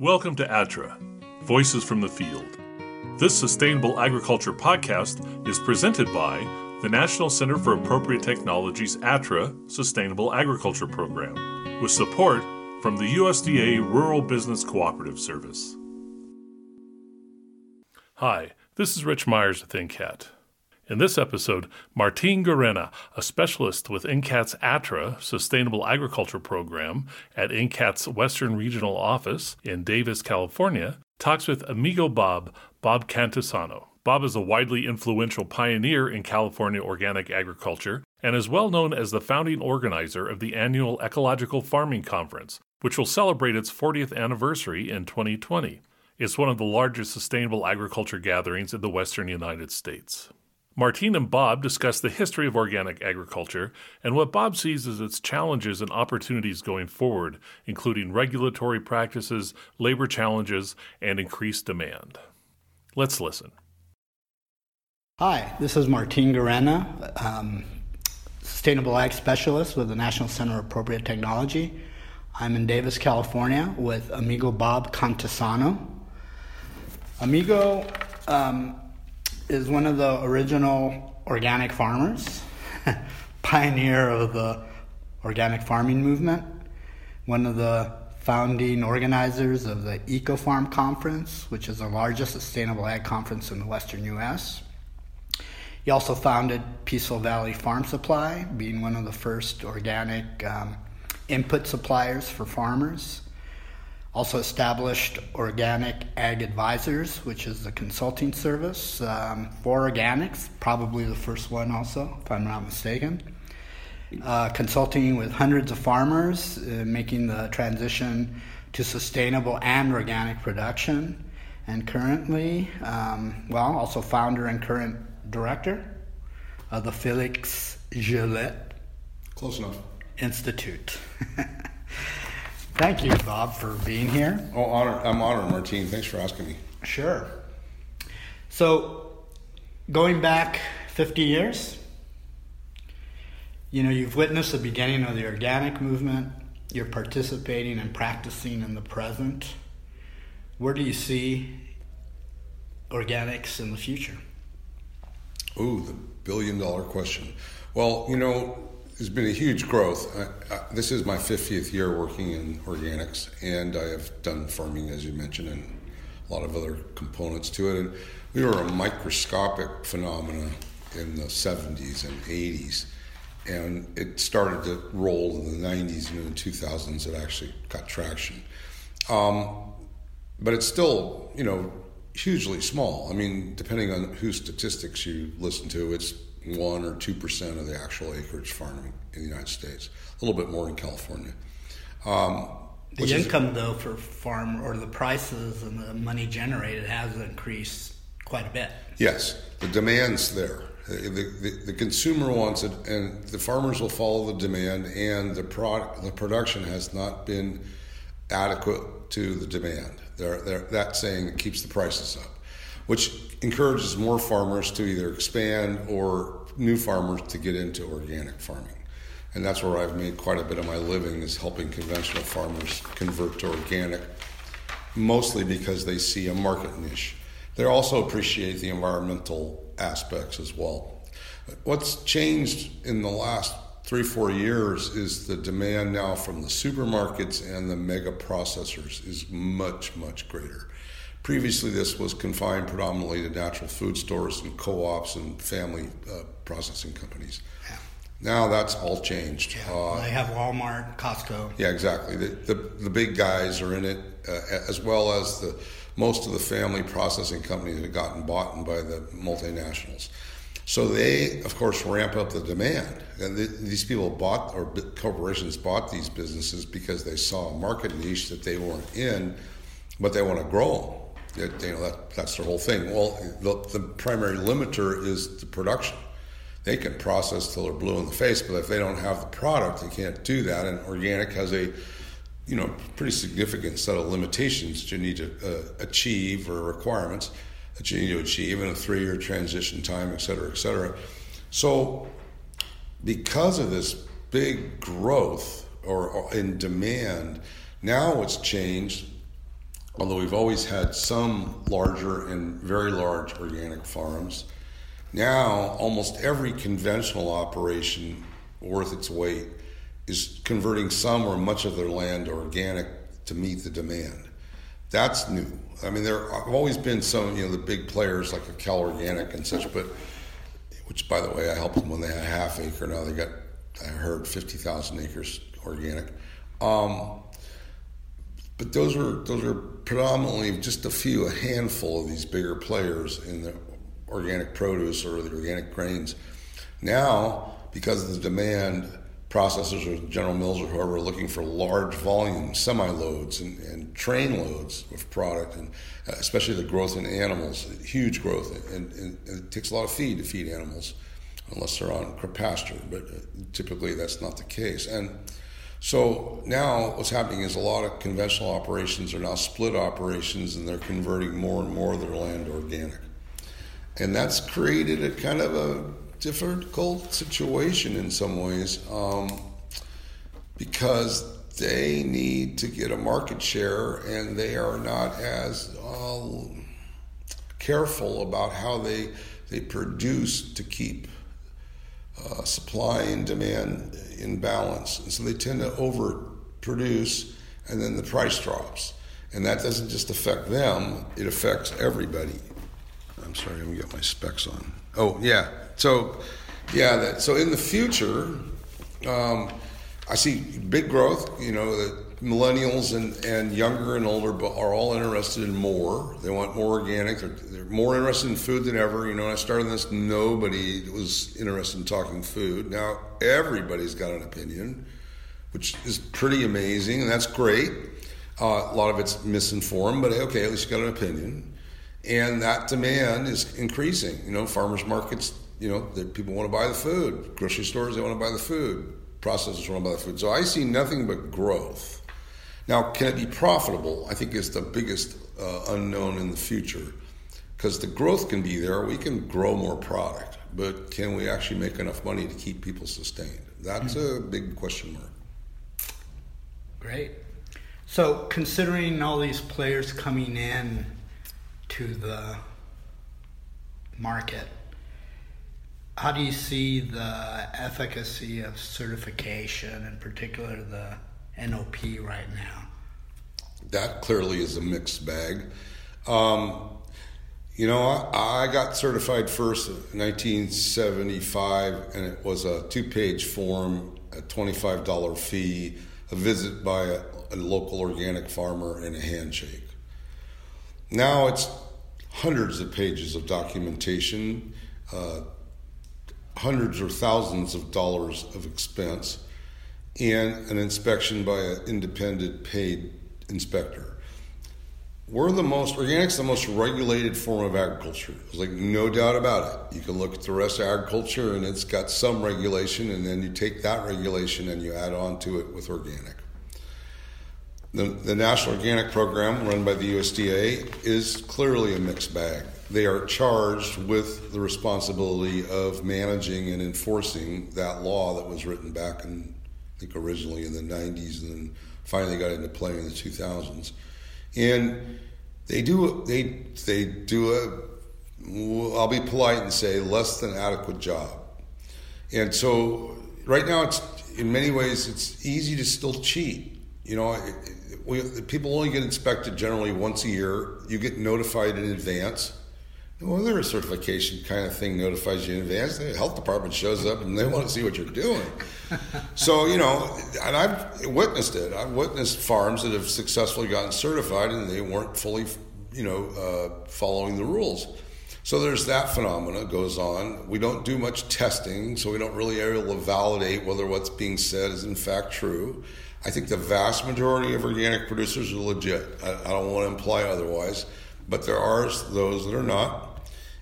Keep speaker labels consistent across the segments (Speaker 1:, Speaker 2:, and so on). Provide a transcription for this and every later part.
Speaker 1: Welcome to ATTRA, Voices from the Field. This Sustainable Agriculture podcast is presented by the National Center for Appropriate Technology's ATTRA Sustainable Agriculture Program, with support from the USDA Rural Business Cooperative Service. Hi, this is Rich Myers with NCAT. In this episode, Martin Guerena, a specialist with NCAT's ATTRA Sustainable Agriculture Program at NCAT's Western Regional Office in Davis, California, talks with Amigo Bob, Bob Cantisano. Bob is a widely influential pioneer in California organic agriculture and is well known as the founding organizer of the annual Ecological Farming Conference, which will celebrate its 40th anniversary in 2020. It's one of the largest sustainable agriculture gatherings in the western United States. Martine and Bob discuss the history of organic agriculture and what Bob sees as its challenges and opportunities going forward, including regulatory practices, labor challenges, and increased demand. Let's listen.
Speaker 2: Hi, this is Martine Guerena, um, Sustainable Ag Specialist with the National Center for Appropriate Technology. I'm in Davis, California with Amigo Bob Cantisano. Amigo um, is one of the original organic farmers, pioneer of the organic farming movement, one of the founding organizers of the Eco Farm Conference, which is the largest sustainable ag conference in the western U.S. He also founded Peaceful Valley Farm Supply, being one of the first organic um, input suppliers for farmers. Also established Organic Ag Advisors, which is a consulting service um, for organics, probably the first one also, if I'm not mistaken. Uh, consulting with hundreds of farmers, uh, making the transition to sustainable and organic production. And currently, um, well, also founder and current director of the Felix Gillet
Speaker 3: Close enough.
Speaker 2: Institute. Thank you, Bob, for being here.
Speaker 3: Oh, honor. I'm honored, Martine. Thanks for asking me.
Speaker 2: Sure. So, going back 50 years, you know, you've witnessed the beginning of the organic movement. You're participating and practicing in the present. Where do you see organics in the future?
Speaker 3: Ooh, the billion dollar question. Well, you know, there's been a huge growth. I, I, this is my 50th year working in organics, and I have done farming, as you mentioned, and a lot of other components to it. And we were a microscopic phenomena in the 70s and 80s, and it started to roll in the 90s and in the 2000s. It actually got traction, um, but it's still, you know, hugely small. I mean, depending on whose statistics you listen to, it's one or two percent of the actual acreage farming in the United States. A little bit more in California. Um,
Speaker 2: the income, is, though, for farm or the prices and the money generated has increased quite a bit.
Speaker 3: Yes, the demand's there. The, the, the, consumer wants it, and the farmers will follow the demand, and the product, the production has not been adequate to the demand. They're, they're, that saying keeps the prices up which encourages more farmers to either expand or new farmers to get into organic farming. And that's where I've made quite a bit of my living is helping conventional farmers convert to organic, mostly because they see a market niche. They also appreciate the environmental aspects as well. What's changed in the last three, four years is the demand now from the supermarkets and the mega processors is much, much greater. Previously, this was confined predominantly to natural food stores and co ops and family uh, processing companies. Yeah. Now that's all changed.
Speaker 2: Yeah, uh, they have Walmart, Costco.
Speaker 3: Yeah, exactly. The, the, the big guys are in it, uh, as well as the most of the family processing companies that have gotten bought by the multinationals. So they, of course, ramp up the demand. And the, these people bought, or corporations bought these businesses because they saw a market niche that they weren't in, but they want to grow them you know, that, that's their whole thing. Well, the, the primary limiter is the production. They can process till they're blue in the face, but if they don't have the product, they can't do that. And organic has a you know pretty significant set of limitations that you need to uh, achieve or requirements that you need to achieve in a three-year transition time, et cetera, et cetera. So, because of this big growth or, or in demand, now what's changed although we've always had some larger and very large organic farms, now almost every conventional operation worth its weight is converting some or much of their land organic to meet the demand. That's new. I mean, there have always been some, you know, the big players like a Cal Organic and such, but which, by the way, I helped them when they had a half acre. Now they got, I heard, 50,000 acres organic. Um, but those are those are predominantly just a few, a handful of these bigger players in the organic produce or the organic grains. Now, because of the demand, processors or General Mills or whoever are looking for large volume semi loads and, and, train loads of product, and uh, especially the growth in animals, huge growth, and, and, and, it takes a lot of feed to feed animals, unless they're on pasture. But uh, typically, that's not the case. And so now what's happening is a lot of conventional operations are now split operations, and they're converting more and more of their land organic, and that's created a kind of a difficult situation in some ways um, because they need to get a market share and they are not as uh, careful about how they they produce to keep uh, supply and demand imbalance. and so they tend to overproduce and then the price drops and that doesn't just affect them it affects everybody i'm sorry gonna get my specs on oh yeah so, yeah, that, so in the future, um, I see big growth. You know, that millennials and, and younger and older are all interested in more. They want more organic. They're, they're more interested in food than ever. You know, when I started this, nobody was interested in talking food. Now everybody's got an opinion, which is pretty amazing, and that's great. Uh, a lot of it's misinformed, but okay, at least you got an opinion. And that demand is increasing. You know, farmers markets you know, people want to buy the food. Grocery stores, they want to buy the food. Processors want to buy the food. So I see nothing but growth. Now, can it be profitable? I think is the biggest uh, unknown in the future. Because the growth can be there, we can grow more product, but can we actually make enough money to keep people sustained? That's mm-hmm. a big question mark.
Speaker 2: Great. So, considering all these players coming in to the market, how do you see the efficacy of certification, in particular the NOP right now?
Speaker 3: That clearly is a mixed bag. Um, you know, I, I, got certified first in 1975, and it was a two page form, a $25 fee, a visit by a, a local organic farmer, and a handshake. Now it's hundreds of pages of documentation. Uh, hundreds or thousands of dollars of expense and an inspection by an independent paid inspector. We're the most, organic's the most regulated form of agriculture. There's like no doubt about it. You can look at the rest of agriculture and it's got some regulation, and then you take that regulation and you add on to it with organic. The, the National Organic Program, run by the USDA, is clearly a mixed bag they are charged with the responsibility of managing and enforcing that law that was written back in, I think, originally in the 90s and then finally got into play in the 2000s. And they do they they do a I'll be polite and say less than adequate job. And so right now it's in many ways it's easy to still cheat. You know, it, it, we, people only get inspected generally once a year. You get notified in advance well, they're a certification kind of thing notifies you in advance. The health department shows up and they want to see what you're doing. so, you know, and I've witnessed it. I've witnessed farms that have successfully gotten certified and they weren't fully, you know, uh, following the rules. So there's that phenomena goes on. We don't do much testing, so we don't really able to validate whether what's being said is in fact true. I think the vast majority of organic producers are legit. I, I don't want to imply otherwise, but there are those that are not.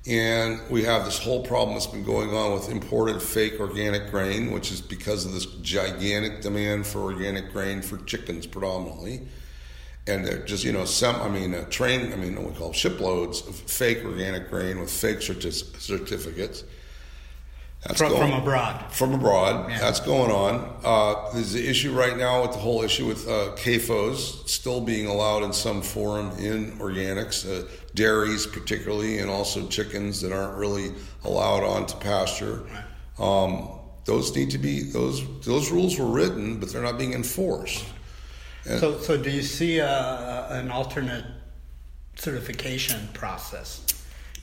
Speaker 3: And we have this whole problem that's been going on with imported fake organic grain, which is because of this gigantic demand for organic grain for chickens predominantly. And they're just, you know, some, I mean, a train, I mean, what we call shiploads of fake organic grain with fake certi- certificates.
Speaker 2: That's from, going, from abroad.
Speaker 3: From abroad. Yeah. That's going on. Uh, there's the issue right now with the whole issue with uh, CAFOs still being allowed in some form in organics, uh, dairies particularly, and also chickens that aren't really allowed onto pasture. Right. Um, those need to be those those rules were written, but they're not being enforced.
Speaker 2: And so, so do you see a, an alternate certification process?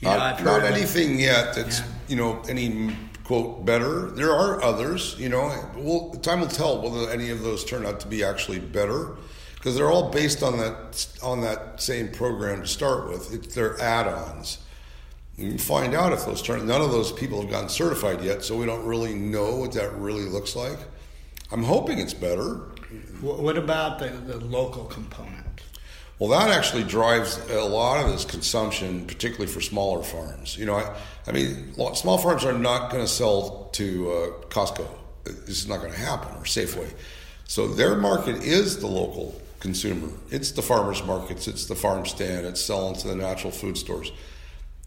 Speaker 3: You know, not, not anything yet that's yeah. you know any quote better. There are others, you know. Well, time will tell whether any of those turn out to be actually better because they're all based on that on that same program to start with. It's their add-ons. You find out if those turn. None of those people have gotten certified yet, so we don't really know what that really looks like. I'm hoping it's better.
Speaker 2: What about the, the local component?
Speaker 3: Well, that actually drives a lot of this consumption, particularly for smaller farms. You know, I, I mean, small farms are not going to sell to uh, Costco. This is not going to happen, or Safeway. So their market is the local consumer. It's the farmers markets. It's the farm stand. It's selling to the natural food stores.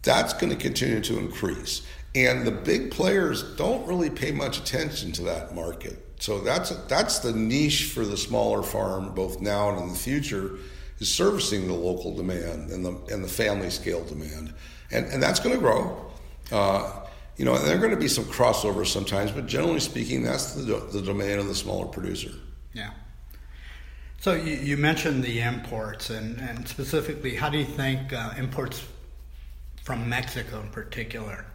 Speaker 3: That's going to continue to increase. And the big players don't really pay much attention to that market. So that's that's the niche for the smaller farm, both now and in the future, is servicing the local demand and the and the family scale demand, and and that's going to grow. Uh, you know, and there are going to be some crossovers sometimes, but generally speaking, that's the the domain of the smaller producer.
Speaker 2: Yeah. So you, you mentioned the imports, and, and specifically, how do you think uh, imports from Mexico in particular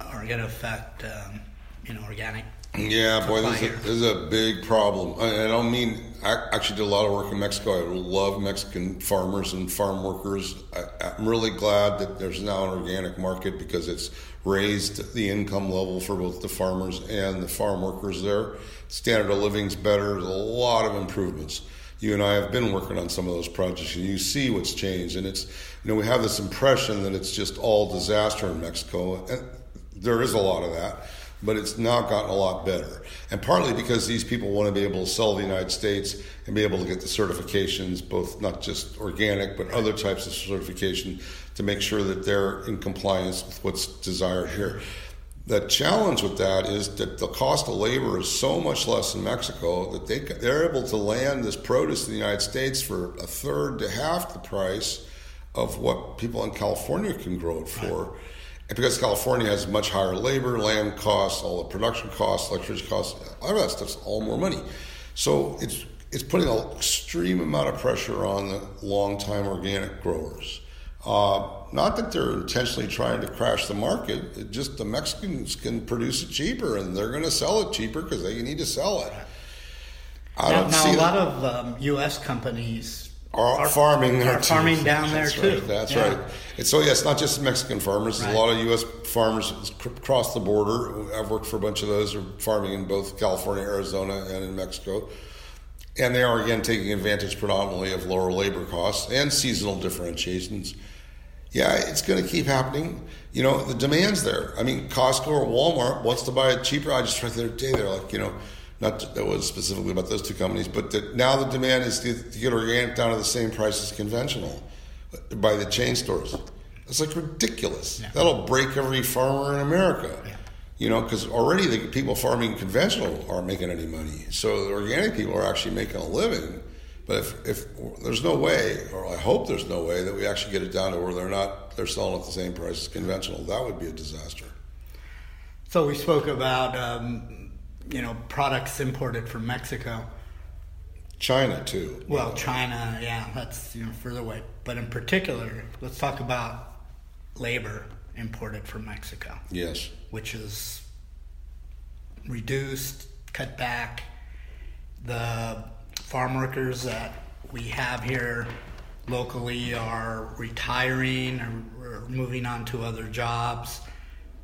Speaker 2: are going to affect um, you know organic.
Speaker 3: Yeah, boy, this is, a, this is, a, big problem. I, I, don't mean I actually did a lot of work in Mexico. I love Mexican farmers and farm workers. I, I'm really glad that there's now an organic market because it's raised the income level for both the farmers and the farm workers there. Standard of living's better. There's a lot of improvements you and I have been working on some of those projects, and you see what's changed. And it's, you know, we have this impression that it's just all disaster in Mexico, and there is a lot of that, but it's now gotten a lot better. And partly because these people want to be able to sell the United States and be able to get the certifications, both not just organic, but other types of certification to make sure that they're in compliance with what's desired here. The challenge with that is that the cost of labor is so much less in Mexico that they they're able to land this produce in the United States for a third to half the price of what people in California can grow it for. And because California has much higher labor, land costs, all the production costs, electricity costs, all that stuff's all more money. So it's it's putting an extreme amount of pressure on the long time organic growers. Uh, not that they're intentionally trying to crash the market. It just the Mexicans can produce it cheaper, and they're going to sell it cheaper because they need to sell it.
Speaker 2: I now, now a lot of um, U.S. companies
Speaker 3: are, are farming
Speaker 2: are farming down
Speaker 3: That's
Speaker 2: there
Speaker 3: right.
Speaker 2: too.
Speaker 3: That's yeah. right. And so oh, yeah, it's not just Mexican farmers. Right. A lot of U.S. farmers across the border. I've worked for a bunch of those are farming in both California, Arizona, and in Mexico. And they are again taking advantage predominantly of lower labor costs and seasonal differentiations yeah, it's going to keep happening. You know, the demand's there. I mean, Costco or Walmart wants to buy it cheaper. I just read the other day, they're like, you know, not that was specifically about those two companies, but that now the demand is to, to get organic down to the same price as conventional by the chain stores. It's like ridiculous. Yeah. That'll break every farmer in America. Yeah. You know, because already the people farming conventional aren't making any money. So the organic people are actually making a living but if, if there's no way, or I hope there's no way, that we actually get it down to where they're not they're selling at the same price as conventional, that would be a disaster.
Speaker 2: So we spoke about um, you know products imported from Mexico.
Speaker 3: China too.
Speaker 2: Well, China, yeah, that's you know further away. But in particular, let's talk about labor imported from Mexico.
Speaker 3: Yes.
Speaker 2: Which is reduced, cut back. The farm workers that we have here locally are retiring or, or moving on to other jobs.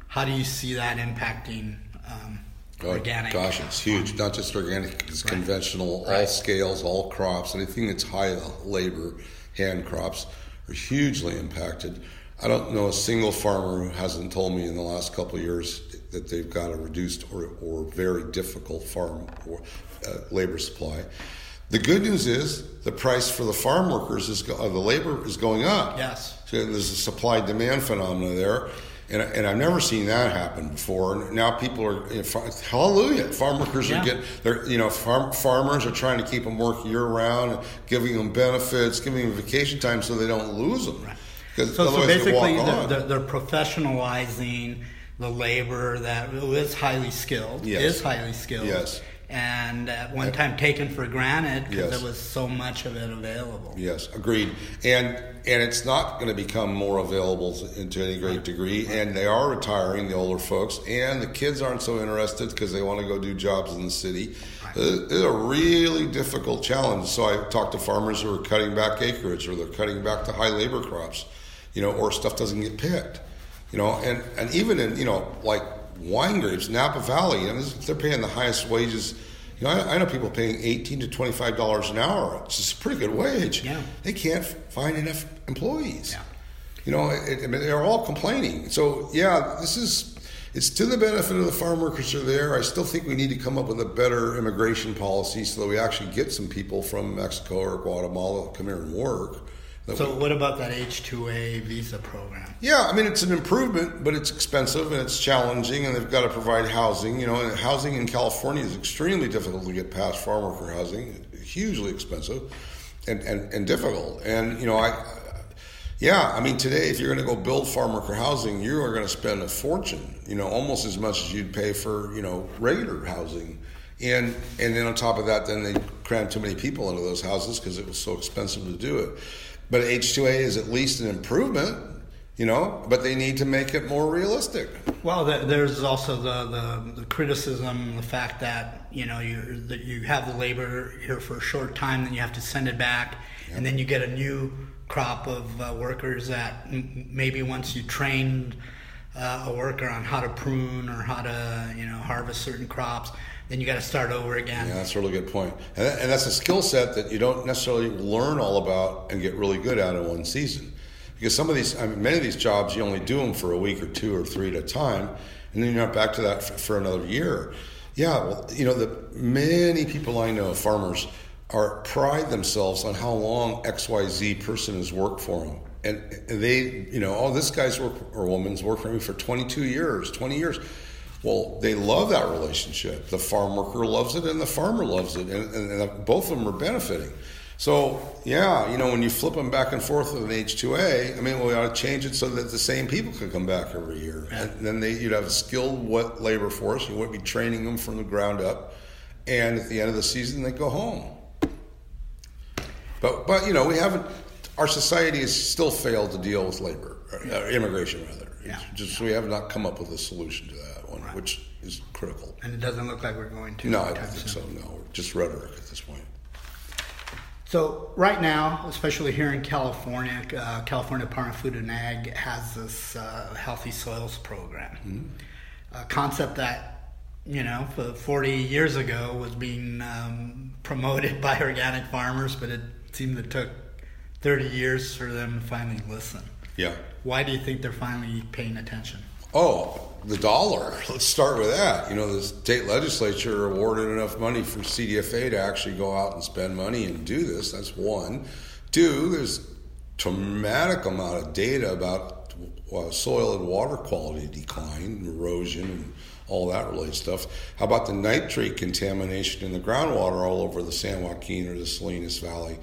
Speaker 2: How do you see that impacting um, organic?
Speaker 3: Gosh, it's huge. Not just organic, it's right. conventional, right. all scales, all crops, anything that's high labor, hand crops are hugely impacted. I don't know a single farmer who hasn't told me in the last couple of years that they've got a reduced or, or very difficult farm or, uh, labor supply. The good news is the price for the farm workers is uh, the labor is going up.
Speaker 2: Yes.
Speaker 3: So there's a supply demand phenomena there, And, and I've never seen that happen before. And now people are you know, hallelujah. Farm workers
Speaker 2: Yeah.
Speaker 3: are getting they're you know farm, farmers are trying to keep them work year round, giving them benefits, giving them vacation time so they don't lose them. Because
Speaker 2: So, so basically, they're, they're, they're professionalizing the labor that is highly skilled,
Speaker 3: Yes.
Speaker 2: is highly skilled,
Speaker 3: Yes.
Speaker 2: And at one time taken for granted because
Speaker 3: Yes.
Speaker 2: there was so much of it available.
Speaker 3: Yes, agreed. And and it's not going to become more available to, to any great degree. And they are retiring, the older folks, and the kids aren't so interested because they want to go do jobs in the city. Uh, It's a really difficult challenge. So I talked to farmers who are cutting back acreage, or they're cutting back the high labor crops, you know, or stuff doesn't get picked, you know. And and even in you know like wine grapes, Napa Valley, and this, they're paying the highest wages. You know, I, I know people paying eighteen to twenty five dollars an hour. It's a pretty good wage.
Speaker 2: Yeah.
Speaker 3: They can't find enough employees.
Speaker 2: Yeah.
Speaker 3: You know, it, I mean, they're all complaining. So yeah, this is it's to the benefit of the farm workers who are there. I still think we need to come up with a better immigration policy so that we actually get some people from Mexico or Guatemala to come here and work.
Speaker 2: So, what about that H-2A visa program?
Speaker 3: yeah, I mean it's an improvement, but it's expensive and it's challenging, and they've got to provide housing. You know, and housing in California is extremely difficult to get past farm worker housing, hugely expensive, and and, and difficult. And you know, I. Yeah, I mean, today, if you're going to go build farm worker housing, you are going to spend a fortune. You know, almost as much as you'd pay for you know regular housing, and and then on top of that, then they crammed too many people into those houses because it was so expensive to do it. But H2A is at least an improvement, you know. But they need to make it more realistic.
Speaker 2: Well, there's also the, the, the criticism, the fact that you know you that you have the labor here for a short time, then you have to send it back, and then you get a new crop of uh, workers that m- maybe once you trained uh, a worker on how to prune or how to you know harvest certain crops, then you got to start over again.
Speaker 3: Yeah, that's a really good point. And, that, and that's a skill set that you don't necessarily learn all about and get really good at in one season. Because some of these, I mean, many of these jobs, you only do them for a week or two or three at a time, and then you're not back to that for, for another year. Yeah, well, you know, the many people I know, farmers, are pride themselves on how long XYZ person has worked for them. And and they, you know, oh, this guy's work or woman's worked for me for 22 years, 20 years. Well, they love that relationship. The farm worker loves it, and the farmer loves it, and, and, and both of them are benefiting. So, yeah, you know, when you flip them back and forth with an H2A, I mean, we ought to change it so that the same people could come back every year. And then they, you'd have a skilled what labor force. You wouldn't be training them from the ground up. And at the end of the season, they go home. But, but you know, we haven't, our society has still failed to deal with labor, uh, immigration rather.
Speaker 2: Yeah.
Speaker 3: It's just we have not come up with a solution to that one, which is critical.
Speaker 2: And it doesn't look like we're going to.
Speaker 3: No, I don't think so.
Speaker 2: soon.
Speaker 3: No, just rhetoric at this point.
Speaker 2: So right now, especially here in California, uh, California Department of Food and Ag has this uh, healthy soils program, a concept that you know, for 40 years ago was being um, promoted by organic farmers, but it seemed it took 30 years for them to finally listen.
Speaker 3: Yeah.
Speaker 2: Why do you think they're finally paying attention?
Speaker 3: Oh, the dollar. Let's start with that. You know, the state legislature awarded enough money for CDFA to actually go out and spend money and do this. That's one. Two, there's dramatic amount of data about uh, soil and water quality decline, and erosion, and all that related stuff. How about the nitrate contamination in the groundwater all over the San Joaquin or the Salinas Valley?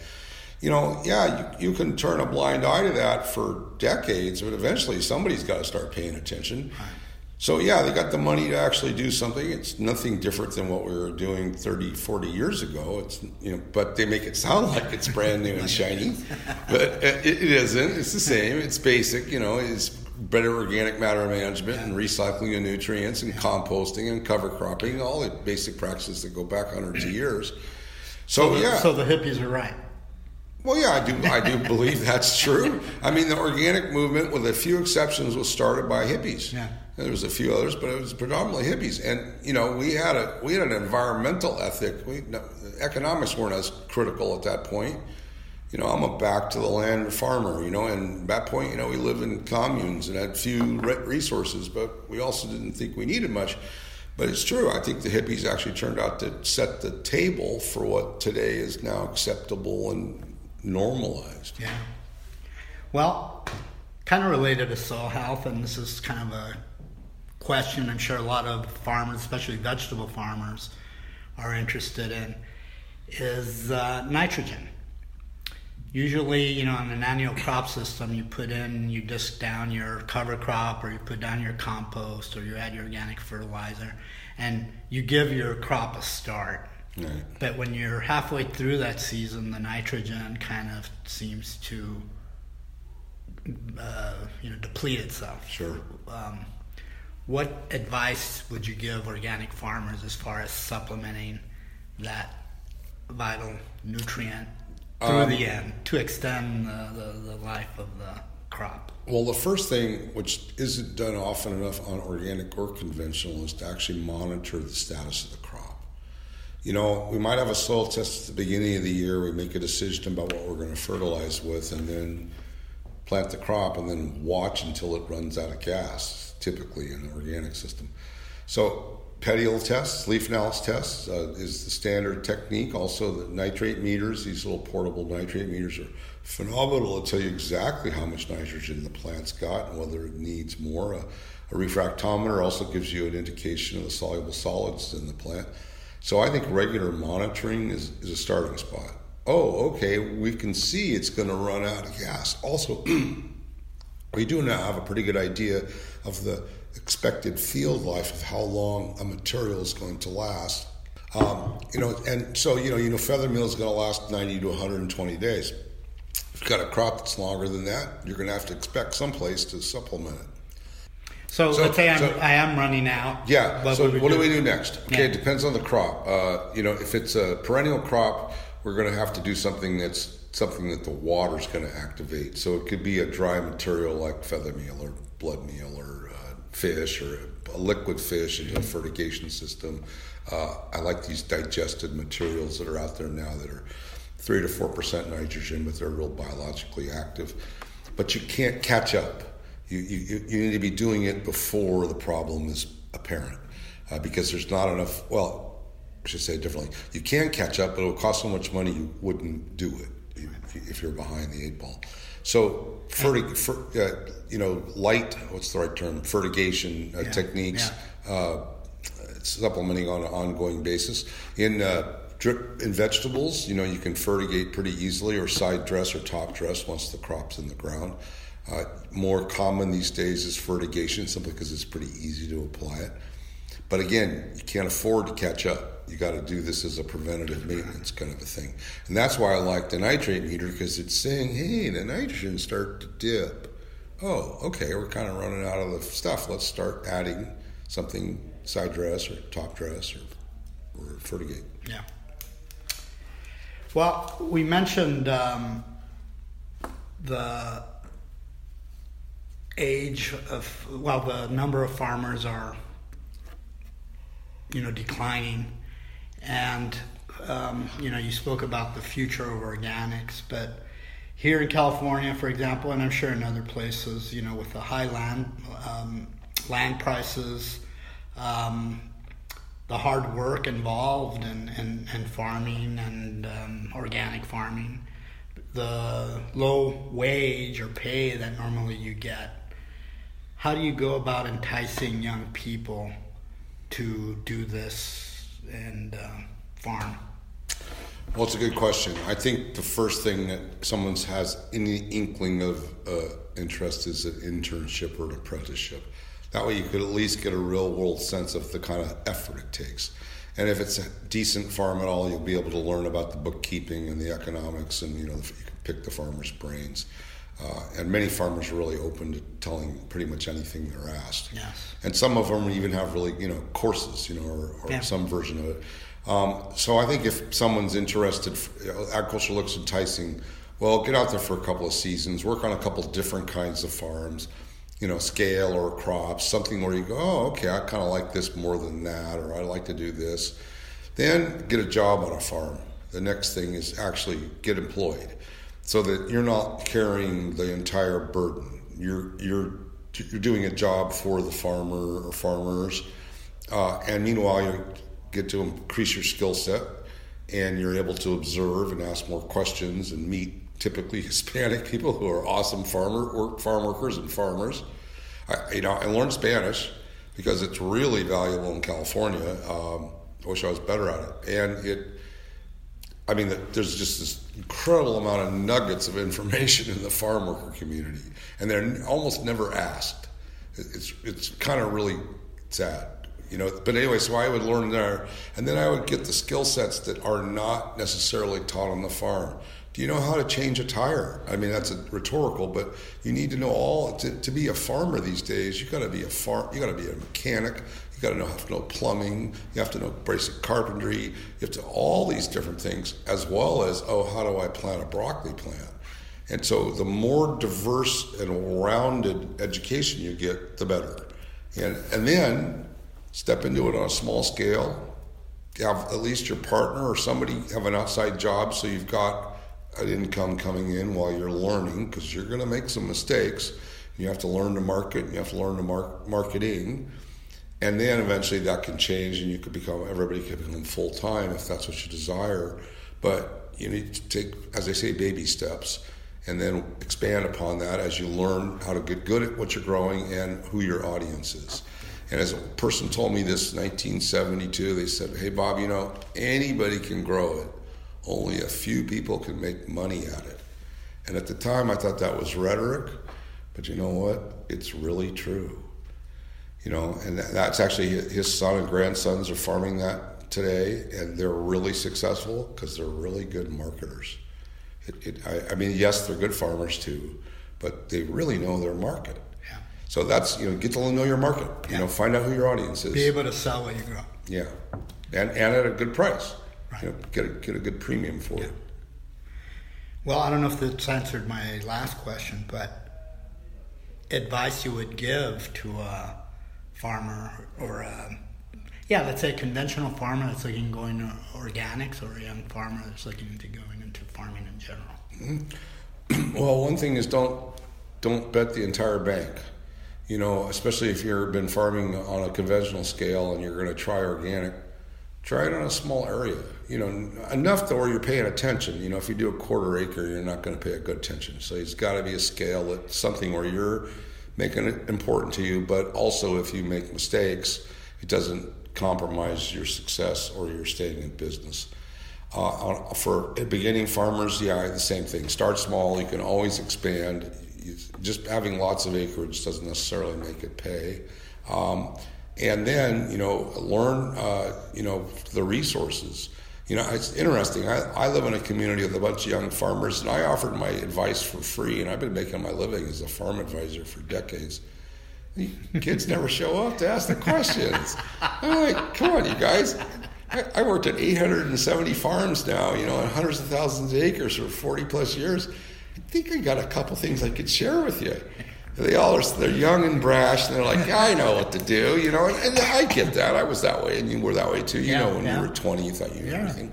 Speaker 3: You know, yeah, you, you can turn a blind eye to that for decades, but eventually somebody's got to start paying attention. So, yeah, they got the money to actually do something. It's nothing different than what we were doing 30, 40 years ago. It's, you know, but they make it sound like it's brand new and shiny, but it, it isn't. It's the same. It's basic, you know, it's better organic matter management and recycling of nutrients and composting and cover cropping, all the basic practices that go back hundreds of years. So, yeah.
Speaker 2: So the hippies are right.
Speaker 3: Well, yeah, I do. I do believe that's true. I mean, the organic movement, with a few exceptions, was started by hippies.
Speaker 2: Yeah.
Speaker 3: There was a few others, but it was predominantly hippies. And you know, we had a we had an environmental ethic. We no, economics weren't as critical at that point. You know, I'm a back to the land farmer. You know, and at that point, you know, we lived in communes and had few resources, but we also didn't think we needed much. But it's true. I think the hippies actually turned out to set the table for what today is now acceptable and normalized.
Speaker 2: Yeah. Well, kind of related to soil health, and this is kind of a question I'm sure a lot of farmers, especially vegetable farmers, are interested in, is uh, nitrogen. Usually, you know, in an annual crop system, you put in, you disc down your cover crop, or you put down your compost, or you add your organic fertilizer, and you give your crop a start. Right. But when you're halfway through that season, the nitrogen kind of seems to, uh, you know, deplete itself.
Speaker 3: Sure. Um,
Speaker 2: what advice would you give organic farmers as far as supplementing that vital nutrient through um, the end to extend the, the, the life of the crop?
Speaker 3: Well, the first thing, which isn't done often enough on organic or conventional, is to actually monitor the status of the crop. You know, we might have a soil test at the beginning of the year. We make a decision about what we're going to fertilize with, and then plant the crop, and then watch until it runs out of gas. Typically, in the organic system. So Petiole tests, leaf analysis tests uh, is the standard technique. Also, the nitrate meters, these little portable nitrate meters are phenomenal. It'll tell you exactly how much nitrogen the plant's got and whether it needs more. Uh, a refractometer also gives you an indication of the soluble solids in the plant. So I think regular monitoring is, is a starting spot. Oh, okay, we can see it's going to run out of gas. Also, we do now have a pretty good idea of the expected field life of how long a material is going to last. Um, you know, and so you know, you know, feather meal is going to last 90 to 120 days. If you've got a crop that's longer than that, you're going to have to expect someplace to supplement it.
Speaker 2: So, so let's say I'm, so, I am running out.
Speaker 3: Yeah. What so what do? we do next? Okay, yeah. it depends on the crop. Uh, you know, if it's a perennial crop, we're going to have to do something that's something that the water's going to activate. So it could be a dry material like feather meal or blood meal or fish or a liquid fish into a fertigation system. Uh, I like these digested materials that are out there now that are three to four percent nitrogen, but they're real biologically active. But you can't catch up. You, you, you need to be doing it before the problem is apparent uh, because there's not enough. Well, I should say it differently. You can catch up, but it will cost so much money you wouldn't do it if you're behind the eight ball. So, fertig, fer, uh, you know, light, what's the right term? Fertigation uh, yeah. techniques, yeah. Uh, supplementing on an ongoing basis. In uh, drip in vegetables, you know, you can fertigate pretty easily or side dress or top dress once the crop's in the ground. Uh, more common these days is fertigation simply because it's pretty easy to apply it. But again, you can't afford to catch up you got to do this as a preventative maintenance kind of a thing. And that's why I like the nitrate meter because it's saying, hey, the nitrogen start to dip. Oh, okay, we're kind of running out of the stuff. Let's start adding something side dress or top dress or, or fertigate.
Speaker 2: Yeah. Well, we mentioned um, the age of, well, the number of farmers are, you know, declining and um, you know, you spoke about the future of organics, but here in California, for example, and I'm sure in other places, you know, with the high land um, land prices, um, the hard work involved in, in, in farming and um, organic farming, the low wage or pay that normally you get. How do you go about enticing young people to do this and uh, farm?
Speaker 3: Well, it's a good question. I think the first thing that someone has any inkling of uh, interest is an internship or an apprenticeship. That way, you could at least get a real world sense of the kind of effort it takes. And if it's a decent farm at all, you'll be able to learn about the bookkeeping and the economics, and you know you can pick the farmer's brains. Uh, and many farmers are really open to telling pretty much anything they're asked.
Speaker 2: Yes.
Speaker 3: And some of them even have really, you know, courses, you know, or, or yeah. some version of it. Um, so I think if someone's interested, you know, agriculture looks enticing. Well, get out there for a couple of seasons, work on a couple of different kinds of farms, you know, scale or crops, something where you go, oh, okay, I kind of like this more than that, or I like to do this. Then get a job on a farm. The next thing is actually get employed so that you're not carrying the entire burden. You're you're you're doing a job for the farmer or farmers, uh, and meanwhile you get to increase your skill set, and you're able to observe and ask more questions and meet typically Hispanic people who are awesome farmer work, farm workers and farmers. I, you know, I learned Spanish because it's really valuable in California. Um, I wish I was better at it, and it. I mean, there's just this incredible amount of nuggets of information in the farm worker community, and they're almost never asked. It's it's kind of really sad you know? But anyway so i would learn there and then i would get the skill sets that are not necessarily taught on the farm. Do you know how to change a tire? I mean that's a rhetorical but you need to know all to, to be a farmer these days you got to be a farm you got to be a mechanic you got to know to know plumbing you have to know basic carpentry you have to all these different things as well as oh how do i plant a broccoli plant and so the more diverse and rounded education you get the better and and then step into it on a small scale. Have at least your partner or somebody have an outside job so you've got an income coming in while you're learning because you're going to make some mistakes. You have to learn to market, you have to learn to mark marketing. And then eventually that can change and you could become, everybody could become full time if that's what you desire. But you need to take, as I say, baby steps and then expand upon that as you learn how to get good at what you're growing and who your audience is. And as a person told me this 1972, they said, Hey, Bob, you know, anybody can grow it, only a few people can make money at it. And at the time, I thought that was rhetoric, but you know what? It's really true. You know, and that's actually his son and grandsons are farming that today, and they're really successful because they're really good marketers. It, it, I, I mean, yes, they're good farmers too, but they really know their market. Yeah. So that's you know get to know your market. Yeah. You know, find out who your audience is.
Speaker 2: Be able to sell what you grow.
Speaker 3: Yeah, and and at a good price. Right. You know, get a, get a good premium for yeah. it.
Speaker 2: Well, I don't know if that's answered my last question, but advice you would give to a farmer or a yeah, let's say a conventional farmer that's looking to go into organics or a young farmer that's looking into going into farming in general?
Speaker 3: Mm-hmm. Well, one thing is don't don't bet the entire bank you know, especially if you've been farming on a conventional scale and you're going to try organic, try it on a small area. You know, enough to where you're paying attention. You know, if you do a quarter acre, you're not going to pay a good attention. So it's got to be a scale that something where you're making it important to you, but also if you make mistakes, it doesn't compromise your success or your staying in business. Uh, for beginning farmers, yeah, the same thing. Start small. You can always expand just having lots of acreage doesn't necessarily make it pay. Um, and then, you know, learn, uh, you know, the resources. You know, it's interesting. I, I live in a community with a bunch of young farmers, and I offered my advice for free, and I've been making my living as a farm advisor for decades. Kids never show up to ask the questions. I'm like, come on, you guys. I, I worked at 870 farms now, you know, and hundreds of thousands of acres for 40 plus years I think I got a couple things I could share with you. They all are, they're young and brash, and they're like, yeah, I know what to do, you know, and, and, I get that. I was that way, and you were that way too. You yeah, know, when yeah. you were 20, you thought you knew yeah. everything.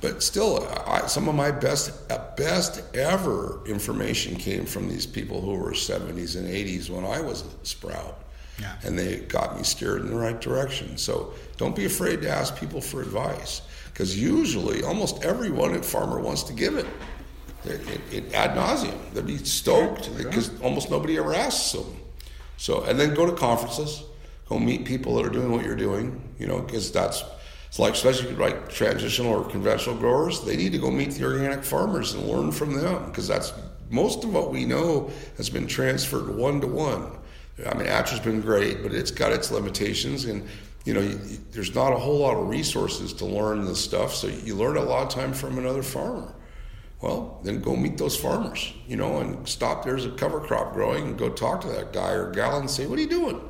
Speaker 3: But still, I, some of my best, uh, best ever information came from these people who were 70s and 80s when I was a sprout. Yeah. And they got me steered in the right direction. So don't be afraid to ask people for advice because usually almost everyone at Farmer wants to give it it, it, ad nauseum. They'd be stoked because almost nobody ever asks them. So, and then go to conferences, go meet people that are doing what you're doing, you know, because that's, it's like, especially like transitional or conventional growers, they need to go meet the organic farmers and learn from them because that's most of what we know has been transferred one to one. I mean, ATTRA's been great, but it's got its limitations, and you know, you, there's not a whole lot of resources to learn this stuff. So you learn a lot of time from another farmer. Well, then go meet those farmers, you know, and stop there's a cover crop growing and go talk to that guy or gal and say, What are you doing?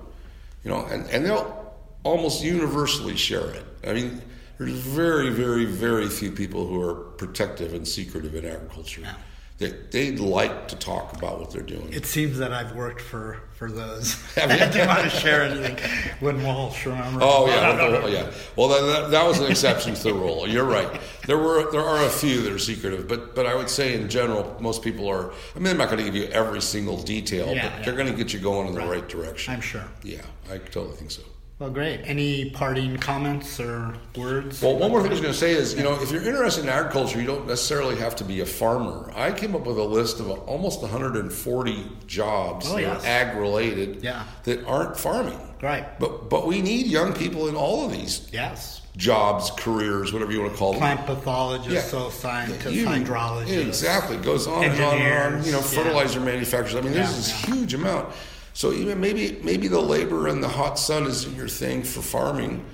Speaker 3: You know, and, and they'll almost universally share it. I mean, there's very, very, very few people who are protective and secretive in agriculture. Yeah. They, they'd like to talk about what they're doing.
Speaker 2: It seems that I've worked for, for those. I didn't want to share anything. When Walsh, remember?
Speaker 3: Oh yeah, well, yeah. Well, that, that was an exception to the rule. You're right. There were there are a few that are secretive, but but I would say in general, most people are. I mean, I'm not going to give you every single detail, yeah, but yeah. they're going to get you going in the right. right direction.
Speaker 2: I'm sure.
Speaker 3: Yeah, I totally think so.
Speaker 2: Well, great. Any parting comments or words?
Speaker 3: Well, one more thing I was going to say is, you know, if you're interested in agriculture, you don't necessarily have to be a farmer. I came up with a list of almost 140 jobs
Speaker 2: Oh,
Speaker 3: that
Speaker 2: yes.
Speaker 3: are ag-related
Speaker 2: Yeah.
Speaker 3: that aren't farming.
Speaker 2: Right.
Speaker 3: But but we need young people in all of these
Speaker 2: Yes.
Speaker 3: jobs, careers, whatever you want to call them.
Speaker 2: Plant pathologists,
Speaker 3: Yeah.
Speaker 2: soil scientists,
Speaker 3: You-
Speaker 2: hydrologists.
Speaker 3: exactly. It goes on and on and on. You know,
Speaker 2: yeah.
Speaker 3: fertilizer manufacturers. I mean, there's this
Speaker 2: yeah.
Speaker 3: huge amount. So even maybe maybe the labor and the hot sun isn't your thing for farming,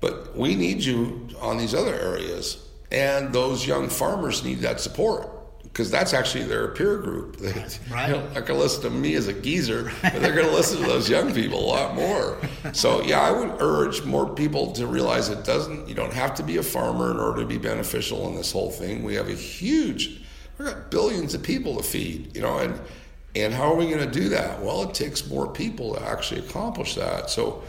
Speaker 3: but we need you on these other areas, and those young farmers need that support because that's actually their peer group. They,
Speaker 2: Right.
Speaker 3: you know, not going to listen to me as a geezer, but they're going to listen to those young people a lot more. So yeah, I would urge more people to realize it doesn't. You don't have to be a farmer in order to be beneficial in this whole thing. We have a huge, we've got billions of people to feed. You know, and and how are we going to do that? Well, it takes more people to actually accomplish that. So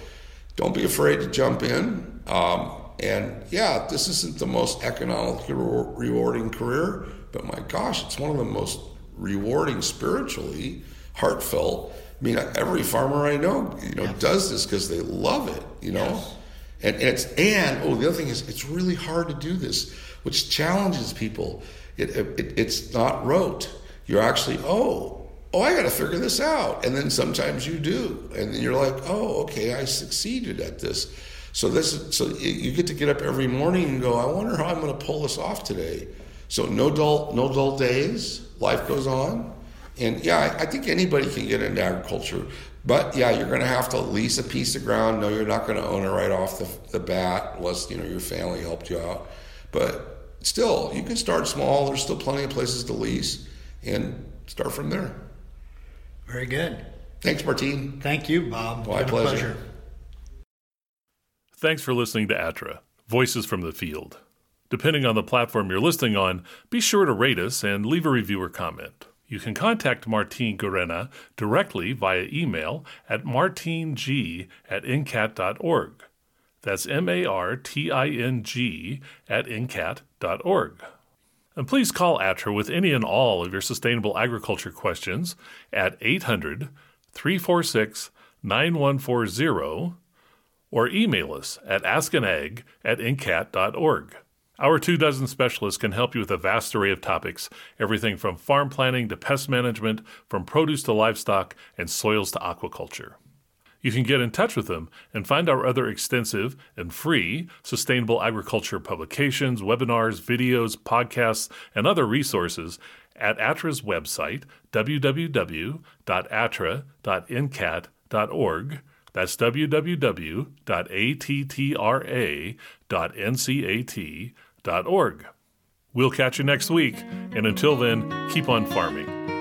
Speaker 3: don't be afraid to jump in. Um, and yeah, this isn't the most economically re- rewarding career, but my gosh, it's one of the most rewarding spiritually, heartfelt. I mean, every farmer I know, you know, does this because they love it. You know,
Speaker 2: Yes.
Speaker 3: and, and it's and oh, the other thing is it's really hard to do this, which challenges people. It, it it's not rote. You're actually oh oh I got to figure this out, and then sometimes you do, and you're like oh okay I succeeded at this. So this is, so you you get to get up every morning and go I wonder how I'm going to pull this off today. So no dull no dull days. Life goes on, and yeah I, I think anybody can get into agriculture. But yeah, you're going to have to lease a piece of ground. No, you're not going to own it right off the, the bat unless you know your family helped you out. But still, you can start small. There's still plenty of places to lease, and start from there.
Speaker 2: Very good.
Speaker 3: Thanks, Martine.
Speaker 2: Thank you, Bob.
Speaker 3: My
Speaker 2: Been a
Speaker 3: pleasure.
Speaker 1: Thanks for listening to ATTRA, Voices from the Field. Depending on the platform you're listening on, be sure to rate us and leave a review or comment. You can contact Martine Guerena directly via email at martineg at ncat.org. That's M A R T I N G at ncat.org. And please call ATTRA with any and all of your sustainable agriculture questions at 800 346 9140 or email us at askanag at ncat.org. Our two dozen specialists can help you with a vast array of topics, everything from farm planning to pest management, from produce to livestock, and soils to aquaculture. You can get in touch with them and find our other extensive and free sustainable agriculture publications, webinars, videos, podcasts, and other resources at ATTRA's website, www.attra.ncat.org. That's www.attra.ncat.org. We'll catch you next week, and until then, keep on farming.